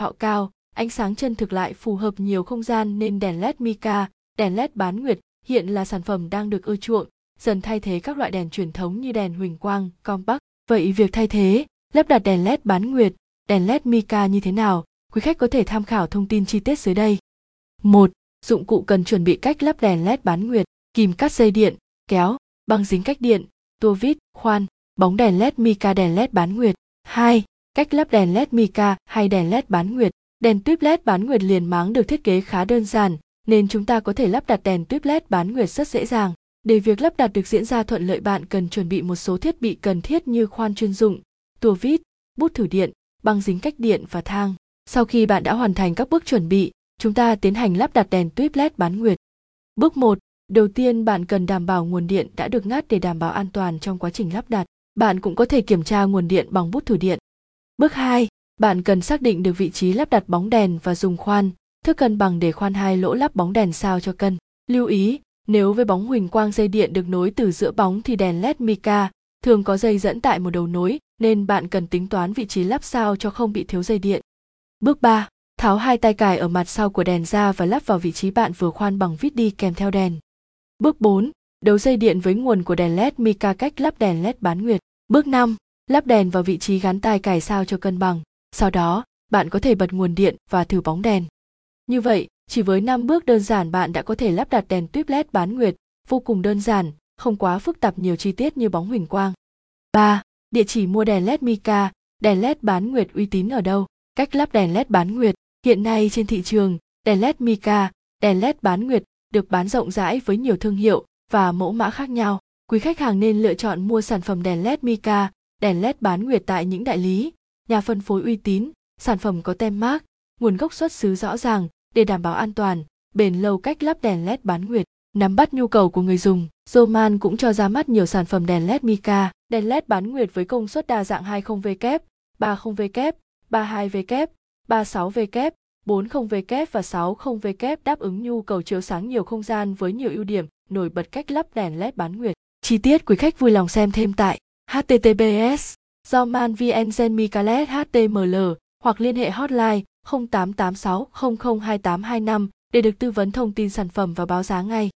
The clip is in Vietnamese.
họ cao, ánh sáng chân thực lại phù hợp nhiều không gian nên đèn LED Mica, đèn LED bán nguyệt hiện là sản phẩm đang được ưa chuộng, dần thay thế các loại đèn truyền thống như đèn huỳnh quang, compact. Vậy việc thay thế, lắp đặt đèn LED bán nguyệt, đèn LED Mica như thế nào? Quý khách có thể tham khảo thông tin chi tiết dưới đây. 1. Dụng cụ cần chuẩn bị cách lắp đèn LED bán nguyệt, kìm cắt dây điện, kéo, băng dính cách điện, tua vít, khoan, bóng đèn LED Mica đèn LED bán nguyệt. 2. Cách lắp đèn LED Mica hay đèn LED bán nguyệt. Đèn tuyếp LED bán nguyệt liền máng được thiết kế khá đơn giản, nên chúng ta có thể lắp đặt đèn tuyếp LED bán nguyệt rất dễ dàng. Để việc lắp đặt được diễn ra thuận lợi bạn cần chuẩn bị một số thiết bị cần thiết như khoan chuyên dụng, tua vít, bút thử điện, băng dính cách điện và thang. Sau khi bạn đã hoàn thành các bước chuẩn bị, chúng ta tiến hành lắp đặt đèn tuyếp LED bán nguyệt. Bước 1. Đầu tiên bạn cần đảm bảo nguồn điện đã được ngắt để đảm bảo an toàn trong quá trình lắp đặt. Bạn cũng có thể kiểm tra nguồn điện bằng bút thử điện. Bước 2. Bạn cần xác định được vị trí lắp đặt bóng đèn và dùng khoan, thước cân bằng để khoan hai lỗ lắp bóng đèn sao cho cân. Lưu ý, nếu với bóng huỳnh quang dây điện được nối từ giữa bóng thì đèn LED mica thường có dây dẫn tại một đầu nối nên bạn cần tính toán vị trí lắp sao cho không bị thiếu dây điện. Bước 3. Tháo hai tay cài ở mặt sau của đèn ra và lắp vào vị trí bạn vừa khoan bằng vít đi kèm theo đèn. Bước 4. Đấu dây điện với nguồn của đèn LED mica cách lắp đèn LED bán nguyệt. Bước 5. Lắp đèn vào vị trí gắn tai cài sao cho cân bằng. Sau đó, bạn có thể bật nguồn điện và thử bóng đèn. Như vậy, chỉ với 5 bước đơn giản bạn đã có thể lắp đặt đèn tuyếp LED bán nguyệt, vô cùng đơn giản, không quá phức tạp nhiều chi tiết như bóng huỳnh quang. 3. Địa chỉ mua đèn LED Mica, đèn LED bán nguyệt uy tín ở đâu? Cách lắp đèn LED bán nguyệt. Hiện nay trên thị trường, đèn LED Mica, đèn LED bán nguyệt được bán rộng rãi với nhiều thương hiệu và mẫu mã khác nhau. Quý khách hàng nên lựa chọn mua sản phẩm đèn LED Mica, đèn LED bán nguyệt tại những đại lý, nhà phân phối uy tín, sản phẩm có tem mác, nguồn gốc xuất xứ rõ ràng để đảm bảo an toàn, bền lâu cách lắp đèn LED bán nguyệt. Nắm bắt nhu cầu của người dùng, Roman cũng cho ra mắt nhiều sản phẩm đèn LED Mica, đèn LED bán nguyệt với công suất đa dạng 20W, 30W, 32W, 36W, 40W và 60W đáp ứng nhu cầu chiếu sáng nhiều không gian với nhiều ưu điểm nổi bật cách lắp đèn LED bán nguyệt. Chi tiết quý khách vui lòng xem thêm tại https do man vn zenmicalet html hoặc liên hệ hotline 0886 002825 để được tư vấn thông tin sản phẩm và báo giá ngay.